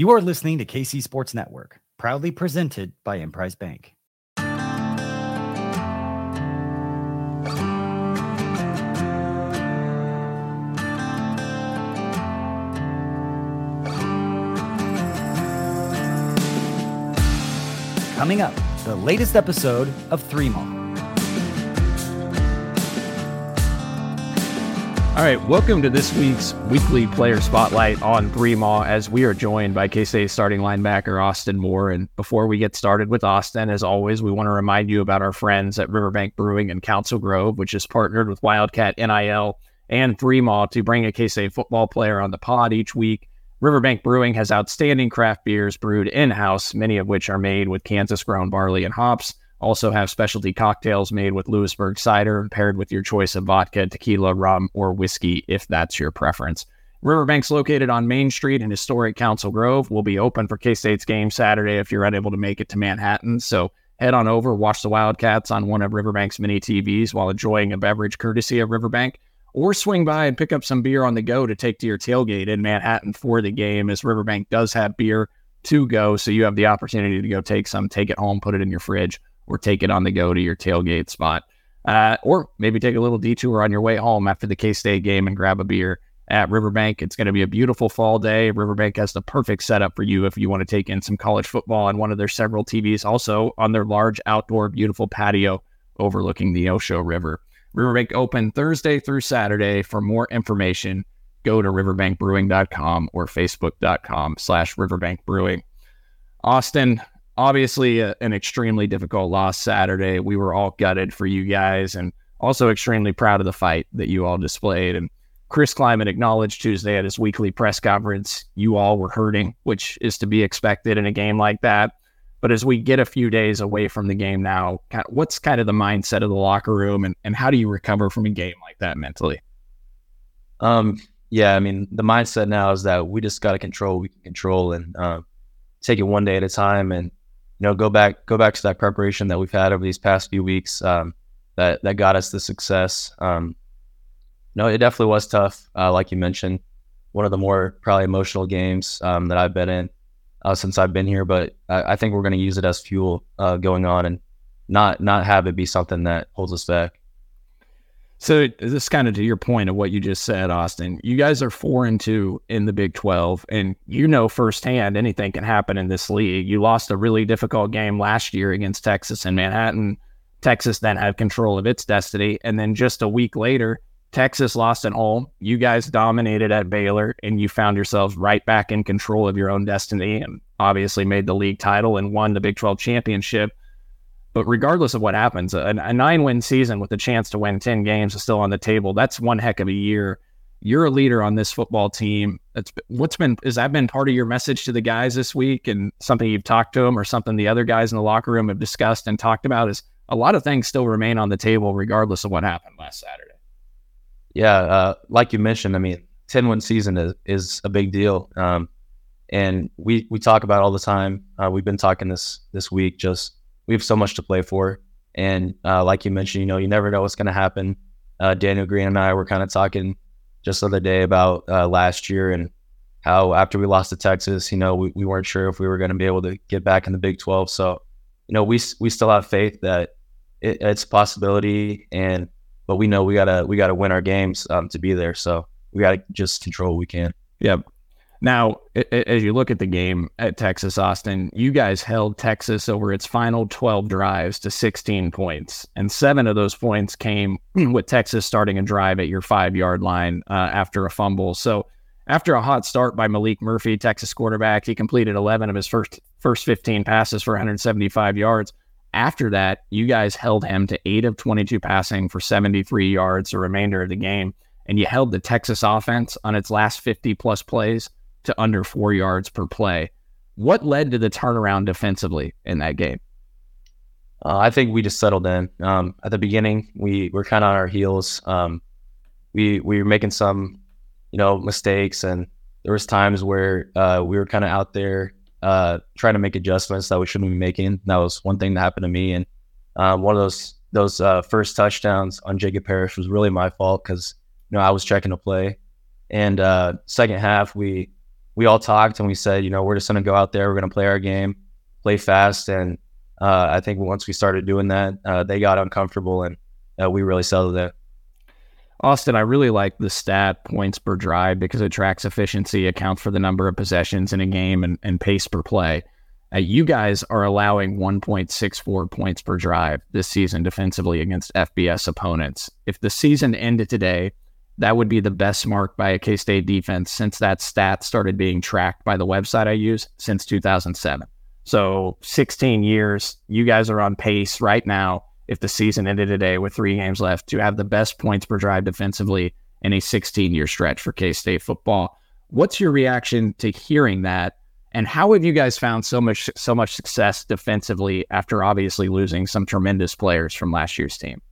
You are listening to KC Sports Network, proudly presented by Emprise Bank. Coming up, the latest episode of Three Mall. All right, welcome to this week's weekly player spotlight on Three Mall as we are joined by K State starting linebacker Austin Moore. And before we get started with Austin, as always, we want to remind you about our friends at Riverbank Brewing in Council Grove, which is partnered with Wildcat NIL and Three Mall to bring a K State football player on the pod each week. Riverbank Brewing has outstanding craft beers brewed in house, many of which are made with Kansas grown barley and hops. Also have specialty cocktails made with Louisburg cider paired with your choice of vodka, tequila, rum, or whiskey if that's your preference. Riverbank's located on Main Street in historic Council Grove. Will be open for K-State's game Saturday if you're unable to make it to Manhattan. So head on over, watch the Wildcats on one of Riverbank's mini TVs while enjoying a beverage courtesy of Riverbank, or swing by and pick up some beer on the go to take to your tailgate in Manhattan for the game, as Riverbank does have beer to go. So you have the opportunity to go take some, take it home, put it in your fridge, or take it on the go to your tailgate spot. Uh, or maybe take a little detour on your way home after the K State game and grab a beer at Riverbank. It's going to be a beautiful fall day. Riverbank has the perfect setup for you if you want to take in some college football on one of their several TVs, also on their large outdoor, beautiful patio overlooking the Neosho River. Riverbank open Thursday through Saturday. For more information, go to riverbankbrewing.com or facebook.com slash riverbankbrewing. Austin, obviously a, an extremely difficult loss Saturday. We were all gutted for you guys and also extremely proud of the fight that you all displayed. And Chris Klieman acknowledged Tuesday at his weekly press conference, you all were hurting, which is to be expected in a game like that. But as we get a few days away from the game now, what's kind of the mindset of the locker room and, and how do you recover from a game like that mentally? Um, yeah, I mean, the mindset now is that we just got to control we can control and uh, take it one day at a time. And know, go back go back to that preparation that we've had over these past few weeks um, that that got us the success. Um, no, it definitely was tough, uh, like you mentioned. One of the more probably emotional games um, that I've been in uh, since I've been here, but I, I think we're going to use it as fuel uh, going on and not not have it be something that holds us back. So this is kind of to your point of what you just said, Austin. You guys are four and two in the Big Twelve, and you know firsthand anything can happen in this league. You lost a really difficult game last year against Texas in Manhattan. Texas then had control of its destiny, and then just a week later, Texas lost at home. You guys dominated at Baylor, and you found yourselves right back in control of your own destiny, and obviously made the league title and won the Big Twelve championship. But regardless of what happens, a, a nine win season with a chance to win 10 games is still on the table. That's one heck of a year. You're a leader on this football team. That's what's been, has that been part of your message to the guys this week and something you've talked to them or something the other guys in the locker room have discussed and talked about? Is a lot of things still remain on the table regardless of what happened last Saturday. Yeah. Uh, like you mentioned, I mean, 10 win season is, is a big deal. Um, and we, we talk about all the time. Uh, we've been talking this, this week, just, we have so much to play for. And uh, like you mentioned, you know, you never know what's going to happen. Uh, Daniel Green and I were kind of talking just the other day about uh, last year and how after we lost to Texas, you know, we, we weren't sure if we were going to be able to get back in the Big 12. So, you know, we we still have faith that it, it's a possibility, and but we know we gotta we gotta win our games um, to be there. So we gotta just control what we can. Yeah, now, as you look at the game at Texas Austin, you guys held Texas over its final 12 drives to 16 points, and seven of those points came with Texas starting a drive at your five yard line uh, after a fumble. So, after a hot start by Maalik Murphy, Texas quarterback, he completed 11 of his first first 15 passes for 175 yards. After that, you guys held him to eight of 22 passing for 73 yards the remainder of the game, and you held the Texas offense on its last 50 plus plays to under four yards per play. What led to the turnaround defensively in that game? Uh, I think we just settled in. Um, at the beginning, we were kind of on our heels. Um, we we were making some, you know, mistakes, and there was times where uh, we were kind of out there uh, trying to make adjustments that we shouldn't be making. That was one thing that happened to me, and um, one of those those uh, first touchdowns on Jacob Parrish was really my fault because you know I was checking the play, and uh, second half we we all talked and we said, you know, we're just going to go out there, we're going to play our game, play fast, and uh, I think once we started doing that, uh, they got uncomfortable and uh, we really settled it. Austin, I really like the stat points per drive because it tracks efficiency, accounts for the number of possessions in a game, and, and pace per play. Uh, you guys are allowing 1.64 points per drive this season defensively against FBS opponents. If the season ended today, that would be the best mark by a K State defense since that stat started being tracked by the website I use since 2007. So 16 years, you guys are on pace right now if the season ended today with three games left to have the best points per drive defensively in a 16 year stretch for K State football. What's your reaction to hearing that? And how have you guys found so much so much success defensively after obviously losing some tremendous players from last year's team?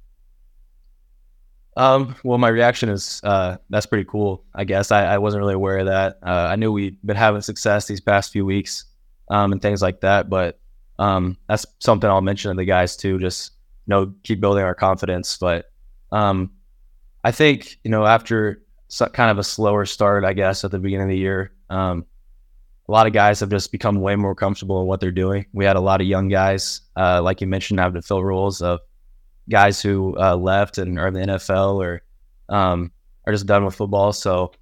Um, well, my reaction is uh, that's pretty cool. I guess I, I wasn't really aware of that. Uh, I knew we'd been having success these past few weeks um, and things like that, but um, that's something I'll mention to the guys too. Just you know, keep building our confidence. But um, I think you know after kind of a slower start, I guess at the beginning of the year, um, a lot of guys have just become way more comfortable in what they're doing. We had a lot of young guys, uh, like you mentioned, having to fill roles of guys who uh, left and are in the NFL or um, are just done with football. So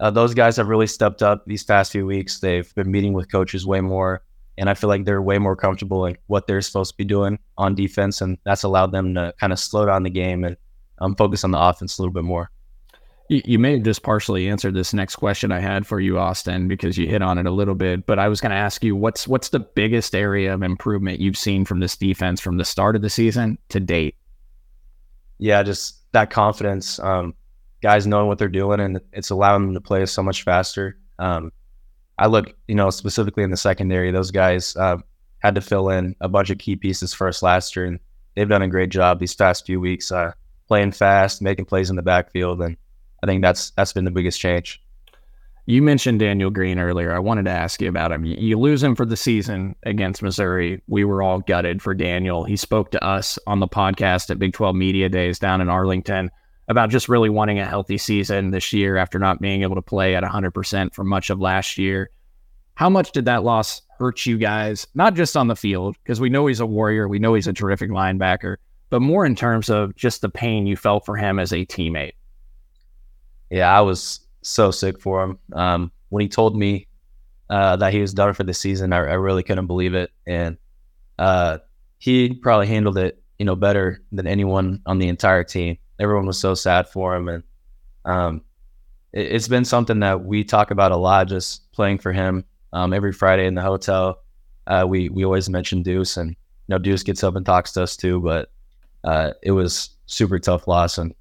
uh, those guys have really stepped up these past few weeks. They've been meeting with coaches way more, and I feel like they're way more comfortable in what they're supposed to be doing on defense, and that's allowed them to kind of slow down the game and um, focus on the offense a little bit more. You, may have just partially answered this next question I had for you, Austin, because you hit on it a little bit. But I was going to ask you what's what's the biggest area of improvement you've seen from this defense from the start of the season to date? Yeah, just that confidence. Um, guys knowing what they're doing, and it's allowing them to play so much faster. Um, I look, you know, specifically in the secondary, those guys uh, had to fill in a bunch of key pieces for us last year, and they've done a great job these past few weeks, uh, playing fast, making plays in the backfield, and I think that's that's been the biggest change. You mentioned Daniel Green earlier. I wanted to ask you about him. You lose him for the season against Missouri. We were all gutted for Daniel. He spoke to us on the podcast at Big 12 Media Days down in Arlington about just really wanting a healthy season this year after not being able to play at 100% for much of last year. How much did that loss hurt you guys, not just on the field, because we know he's a warrior, we know he's a terrific linebacker, but more in terms of just the pain you felt for him as a teammate? Yeah, I was so sick for him. Um, when he told me uh, that he was done for the season, I, I really couldn't believe it, and uh, he probably handled it, you know, better than anyone on the entire team. Everyone was so sad for him, and um, it, has been something that we talk about a lot, just playing for him. Um, every Friday in the hotel, uh, we we always mention Deuce, and you know, Deuce gets up and talks to us too. But uh, it was super tough loss, and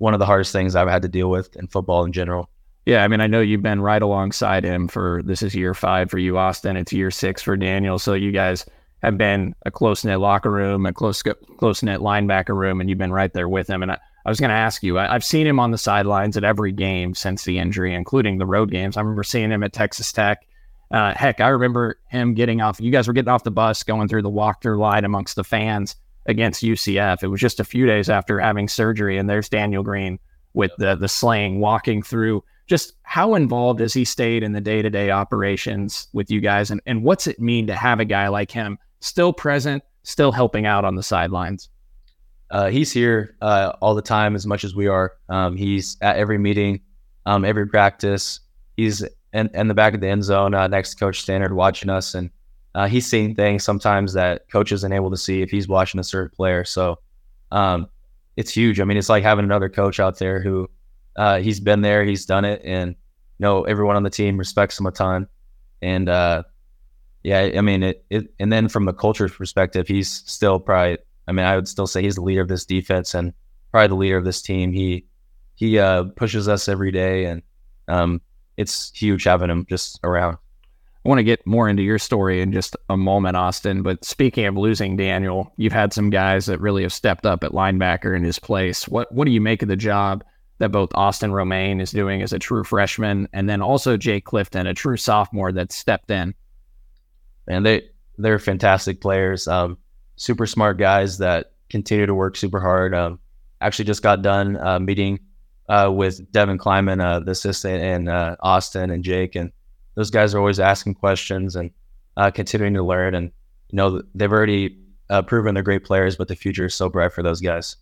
one of the hardest things I've had to deal with in football in general. Yeah, I mean, I know you've been right alongside him for this is year five for you, Austin. It's year six for Daniel. So you guys have been a close knit locker room, a close close knit linebacker room, and you've been right there with him. And I, I was going to ask you, I, have seen him on the sidelines at every game since the injury, including the road games. I remember seeing him at Texas Tech. Uh, heck, I remember him getting off. You guys were getting off the bus, going through the walk-through line amongst the fans against UCF. It was just a few days after having surgery, and there's Daniel Green with the the sling walking through. Just how involved has he stayed in the day to day operations with you guys, and and what's it mean to have a guy like him still present, still helping out on the sidelines? Uh, he's here uh, all the time as much as we are. Um, he's at every meeting, um, every practice. He's in, in, the back of the end zone uh, next to Coach Stannard watching us, and uh, he's seeing things sometimes that coach isn't able to see if he's watching a certain player. So um, it's huge. I mean, it's like having another coach out there who uh, he's been there, he's done it, and you know everyone on the team respects him a ton. And uh, yeah, I mean it, it. And then from the culture perspective, he's still probably. I mean, I would still say he's the leader of this defense and probably the leader of this team. He he uh, pushes us every day, and um, it's huge having him just around. I want to get more into your story in just a moment, Austin. But speaking of losing Daniel, you've had some guys that really have stepped up at linebacker in his place. What what do you make of the job that both Austin Romaine is doing as a true freshman, and then also Jake Clifton, a true sophomore that stepped in? And they they're fantastic players, um, super smart guys that continue to work super hard. Um, actually, just got done uh, meeting uh, with Devin Klieman, uh, the assistant, and uh, Austin and Jake, and those guys are always asking questions and uh, continuing to learn. And you know, they've already uh, proven they're great players, but the future is so bright for those guys.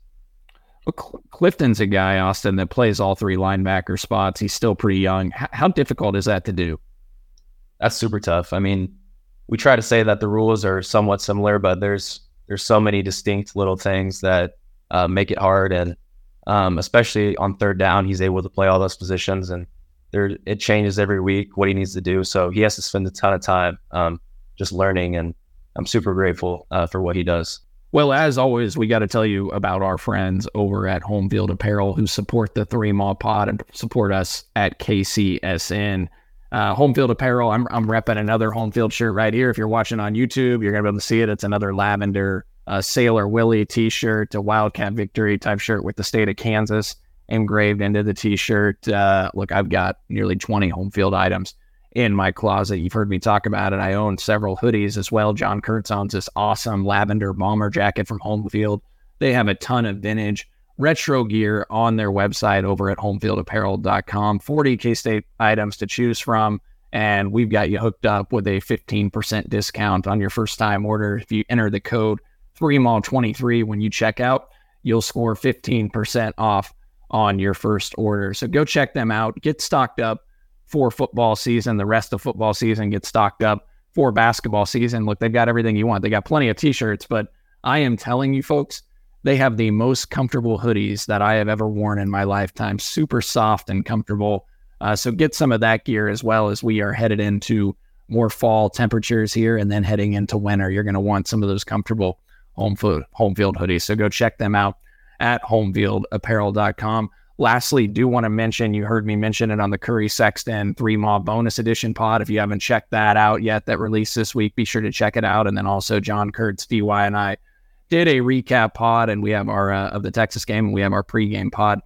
Well, Clifton's a guy, Austin, that plays all three linebacker spots. He's still pretty young. H- how difficult is that to do? That's super tough. I mean, we try to say that the rules are somewhat similar, but there's there's so many distinct little things that uh, make it hard, and um, especially on third down, he's able to play all those positions, and there it changes every week what he needs to do. So he has to spend a ton of time um, just learning, and I'm super grateful uh, for what he does. Well, as always, we got to tell you about our friends over at Home Field Apparel who support the Three Mall Pod and support us at KCSN. Uh, home Field Apparel, I'm, I'm repping another Home Field shirt right here. If you're watching on YouTube, you're going to be able to see it. It's another lavender uh, Sailor Willie t shirt, a Wildcat Victory type shirt with the state of Kansas engraved into the t shirt. Uh, look, I've got nearly 20 home field items in my closet. You've heard me talk about it. I own several hoodies as well. John Kurtz owns this awesome lavender bomber jacket from Home Field. They have a ton of vintage retro gear on their website over at homefieldapparel.com. 40 K State items to choose from. And we've got you hooked up with a 15% discount on your first time order. If you enter the code 3mall23 when you check out, you'll score 15% off on your first order. So go check them out. Get stocked up for football season. The rest of football season get stocked up for basketball season. Look, they've got everything you want. They got plenty of t-shirts, but I am telling you folks, they have the most comfortable hoodies that I have ever worn in my lifetime. Super soft and comfortable. Uh, so get some of that gear as well as we are headed into more fall temperatures here and then heading into winter. You're going to want some of those comfortable home food, home field hoodies. So go check them out at homefieldapparel.com. Lastly, do want to mention you heard me mention it on the Curry Sexton three mob bonus edition pod. If you haven't checked that out yet, that released this week, be sure to check it out. And then also John Kurtz, DY, and I did a recap pod, and we have our uh, of the Texas game, and we have our pregame pod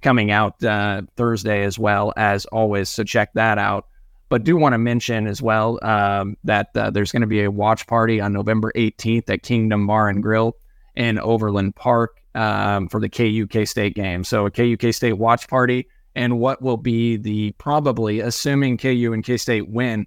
coming out uh, Thursday as well as always. So check that out. But do want to mention as well um, that uh, there's going to be a watch party on November 18th at Kingdom Bar and Grill in Overland Park um, for the KUK State game. So a KUK State watch party and what will be the probably, assuming KU and K State win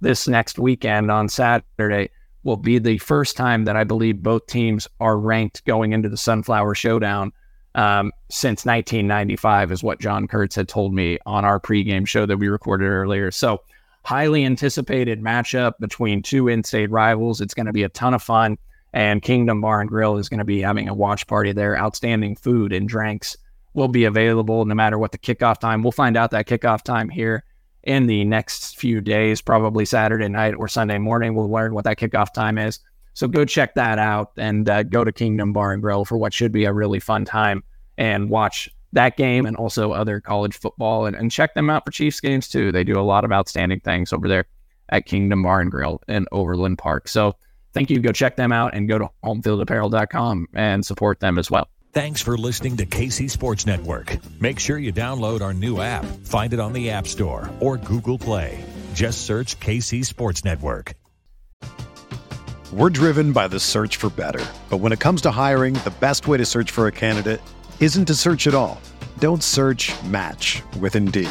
this next weekend on Saturday, will be the first time that I believe both teams are ranked going into the Sunflower Showdown um, since 1995, is what John Kurtz had told me on our pregame show that we recorded earlier. So, highly anticipated matchup between two in state rivals. It's going to be a ton of fun. And Kingdom Bar and Grill is going to be having a watch party there. Outstanding food and drinks will be available no matter what the kickoff time. We'll find out that kickoff time here in the next few days, probably Saturday night or Sunday morning. We'll learn what that kickoff time is. So go check that out and uh, go to Kingdom Bar and Grill for what should be a really fun time and watch that game and also other college football and, and check them out for Chiefs games too. They do a lot of outstanding things over there at Kingdom Bar and Grill in Overland Park. So thank you. Go check them out and go to homefieldapparel.com and support them as well. Thanks for listening to KC Sports Network. Make sure you download our new app. Find it on the App Store or Google Play. Just search KC Sports Network. We're driven by the search for better. But when it comes to hiring, the best way to search for a candidate isn't to search at all. Don't search match with Indeed.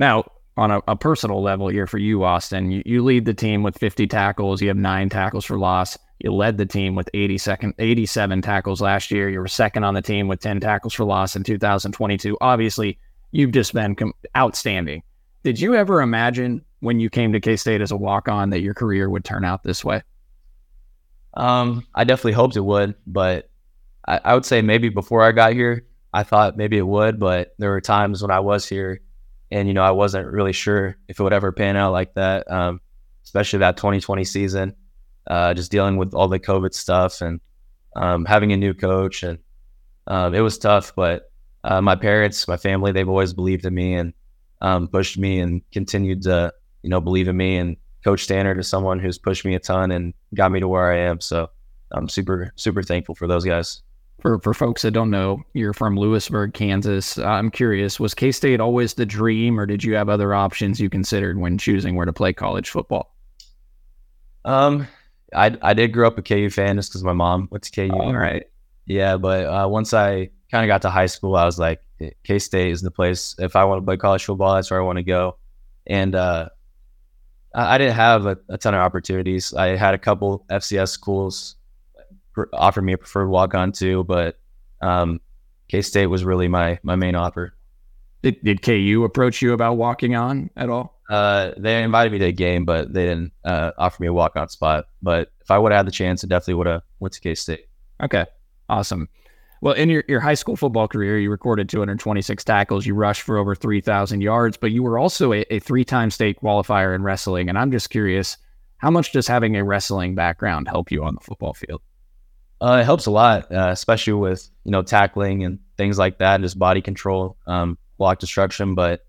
Now, on a, a, personal level here for you, Austin, you, you, lead the team with 50 tackles. You have nine tackles for loss. You led the team with 80 second, 87 tackles last year. You were second on the team with 10 tackles for loss in 2022. Obviously, you've just been com- outstanding. Did you ever imagine when you came to K State as a walk on that your career would turn out this way? Um, I definitely hoped it would, but I, I would say maybe before I got here, I thought maybe it would, but there were times when I was here and you know I wasn't really sure if it would ever pan out like that. Um, especially that 2020 season, uh, just dealing with all the COVID stuff and um, having a new coach, and um, it was tough. But uh, my parents, my family, they've always believed in me and um, pushed me and continued to you know believe in me. And Coach Stannard is someone who's pushed me a ton and got me to where I am. So I'm super super thankful for those guys for for folks that don't know, you're from Louisburg, Kansas. I'm curious, was K State always the dream, or did you have other options you considered when choosing where to play college football? Um, I I did grow up a KU fan just because my mom went to KU. All right. Yeah, but uh, once I kind of got to high school, I was like, K State is the place. If I want to play college football, that's where I want to go. And uh, I, I didn't have a, a ton of opportunities. I had a couple FCS schools offered me a preferred walk on too, but um, K State was really my my main offer. Did, did KU approach you about walking on at all? Uh, they invited me to a game, but they didn't uh, offer me a walk on spot. But if I would have had the chance, I definitely would have went to K State. Okay, awesome. Well, in your, your high school football career, you recorded 226 tackles. You rushed for over 3,000 yards, but you were also a, a three time state qualifier in wrestling. And I'm just curious, how much does having a wrestling background help you on the football field? Uh, it helps a lot, uh, especially with you know tackling and things like that, and just body control, um, block destruction. But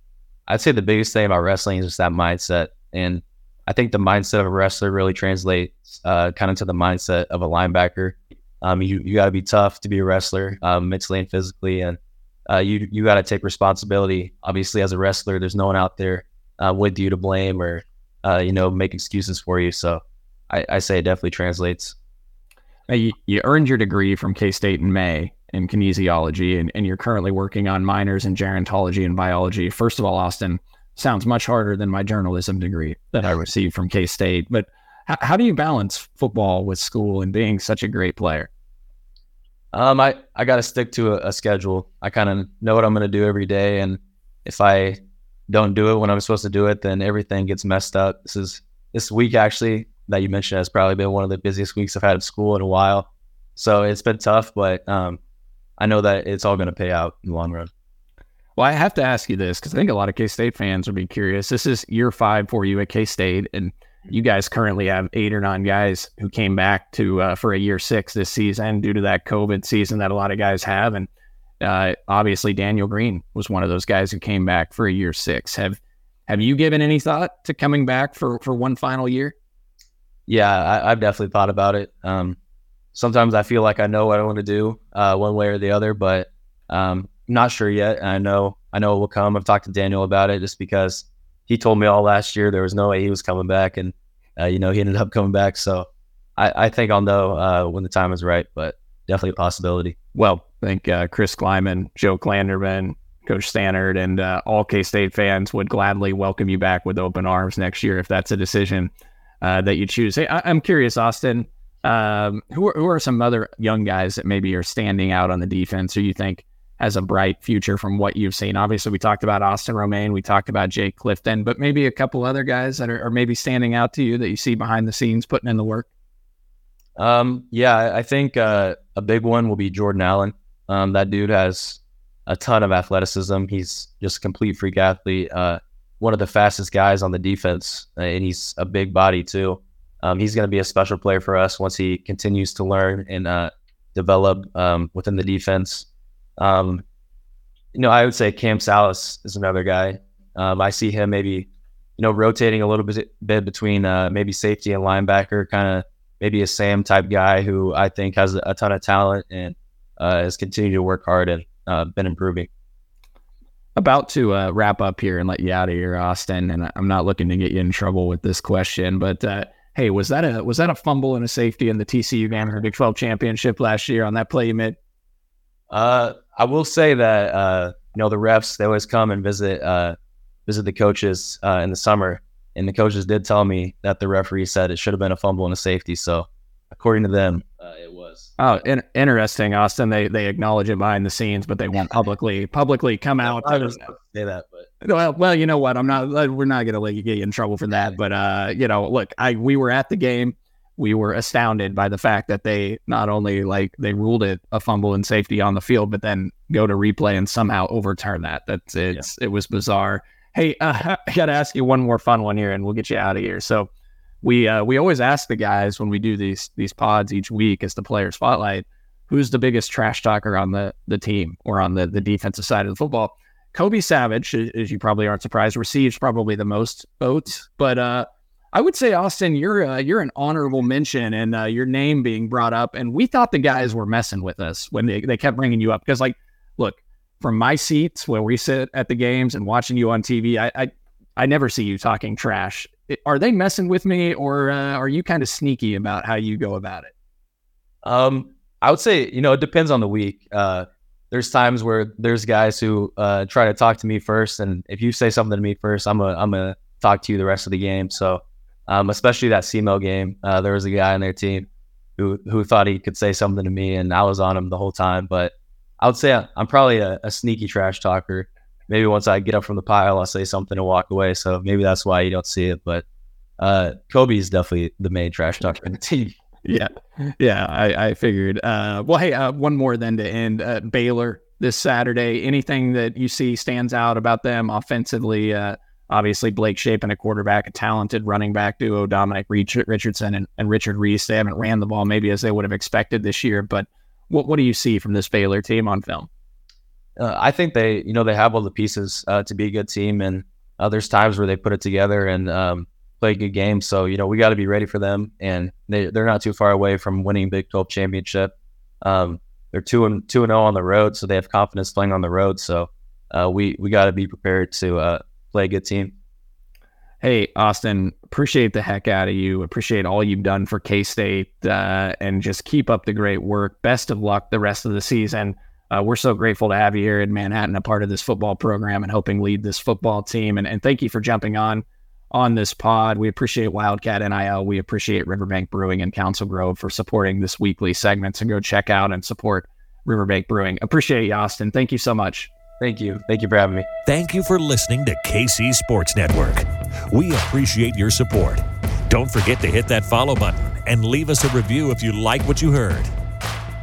I'd say the biggest thing about wrestling is just that mindset, and I think the mindset of a wrestler really translates uh, kind of to the mindset of a linebacker. Um, you you got to be tough to be a wrestler, um, mentally and physically, and uh, you you got to take responsibility. Obviously, as a wrestler, there's no one out there uh, with you to blame or uh, you know make excuses for you. So I, I say it definitely translates. You, you earned your degree from K State in May in kinesiology, and, and you're currently working on minors in gerontology and biology. First of all, Austin, sounds much harder than my journalism degree that I received from K State. But how, how do you balance football with school and being such a great player? Um, I, I got to stick to a, a schedule. I kind of know what I'm going to do every day. And if I don't do it when I'm supposed to do it, then everything gets messed up. This is this week actually that you mentioned has probably been one of the busiest weeks I've had at school in a while. So it's been tough, but um, I know that it's all going to pay out in the long run. Well, I have to ask you this because I think a lot of K State fans would be curious. This is year five for you at K State, and you guys currently have eight or nine guys who came back to uh, for a year six this season due to that COVID season that a lot of guys have, and uh, obviously Daniel Green was one of those guys who came back for a year six. Have Have you given any thought to coming back for for one final year? Yeah, I, have definitely thought about it. Um, sometimes I feel like I know what I want to do, uh, one way or the other, but um, not sure yet. I know I know it will come. I've talked to Daniel about it just because he told me all last year there was no way he was coming back, and uh, you know he ended up coming back. So I, I think I'll know uh, when the time is right, but definitely a possibility. Well, I think uh, Chris Klieman, Joe Klanderman, Coach Stannard, and uh, all K State fans would gladly welcome you back with open arms next year if that's a decision uh, that you choose. Hey, I, am curious, Austin. Um, who are, who are some other young guys that maybe are standing out on the defense, or you think has a bright future from what you've seen. Obviously, we talked about Austin Romaine, we talked about Jake Clifton, but maybe a couple other guys that are, are maybe standing out to you that you see behind the scenes putting in the work. Um, yeah, I think uh, a big one will be Jordan Allen. Um, that dude has a ton of athleticism. He's just a complete freak athlete. Uh, one of the fastest guys on the defense, uh, and he's a big body too. Um, he's going to be a special player for us once he continues to learn and uh, develop um, within the defense. Um, you know, I would say Cam Salas is another guy. Um, I see him maybe, you know, rotating a little bit, bit between uh, maybe safety and linebacker, kind of maybe a Sam type guy who I think has a ton of talent and uh, has continued to work hard and uh, been improving about to uh, wrap up here and let you out of here, Austin. And I'm not looking to get you in trouble with this question, but uh, hey, was that a was that a fumble and a safety in the TCU Vanderbilt Big 12 championship last year on that play you made? Uh, I will say that uh, you know the refs they always come and visit uh, visit the coaches uh, in the summer, and the coaches did tell me that the referee said it should have been a fumble and a safety. So according to them, uh, it was. Oh, in- interesting, Austin. They they acknowledge it behind the scenes, but they won't publicly publicly come out. I was say that, but well, well, you know what? I'm not. We're not going to you get you in trouble for that. But uh, you know, look, I we were at the game. We were astounded by the fact that they not only like they ruled it a fumble and safety on the field, but then go to replay and somehow overturn that. That's it's yeah. it was bizarre. Hey, uh, I got to ask you one more fun one here, and we'll get you out of here. So we uh, we always ask the guys when we do these these pods each week as the player spotlight, who's the biggest trash talker on the the team or on the the defensive side of the football. Kobe Savage, as you probably aren't surprised, receives probably the most votes, but uh, I would say Austin, you're uh, you're an honorable mention, and uh, your name being brought up. And we thought the guys were messing with us when they, they kept bringing you up because, like, look, from my seats where we sit at the games and watching you on TV, I, I I never see you talking trash are they messing with me or uh, are you kind of sneaky about how you go about it? Um, I would say, you know, it depends on the week. Uh, there's times where there's guys who uh, try to talk to me first, and if you say something to me first, I'm gonna I'm gonna talk to you the rest of the game. So, um, especially that SEMO game, uh, there was a guy on their team who who thought he could say something to me, and I was on him the whole time. But I would say I'm probably a, a sneaky trash talker maybe once I get up from the pile, I'll say something and walk away. So maybe that's why you don't see it. But uh, Kobe is definitely the main trash talker in the team. yeah, yeah, I, I figured. Uh, well, hey, uh, one more then to end. Uh, Baylor this Saturday. Anything that you see stands out about them offensively? Uh, obviously, Blake Shapen, a quarterback, a talented running back duo, Dominic Richardson and, and Richard Reese. They haven't ran the ball maybe as they would have expected this year, but what what do you see from this Baylor team on film? Uh, I think they, you know, they have all the pieces uh, to be a good team, and uh, there's times where they put it together and um, play good game. So you know, we got to be ready for them, and they they're not too far away from winning Big 12 championship. Um, they're two and two and zero oh on the road, so they have confidence playing on the road. So uh, we we got to be prepared to uh, play a good team. Hey, Austin, appreciate the heck out of you. Appreciate all you've done for K State, uh, and just keep up the great work. Best of luck the rest of the season. Uh, we're so grateful to have you here in Manhattan, a part of this football program and helping lead this football team. And, and thank you for jumping on on this pod. We appreciate Wildcat NIL. We appreciate Riverbank Brewing and Council Grove for supporting this weekly segments and go check out and support Riverbank Brewing. Appreciate you, Austin. Thank you so much. Thank you. Thank you for having me. Thank you for listening to KC Sports Network. We appreciate your support. Don't forget to hit that follow button and leave us a review if you like what you heard.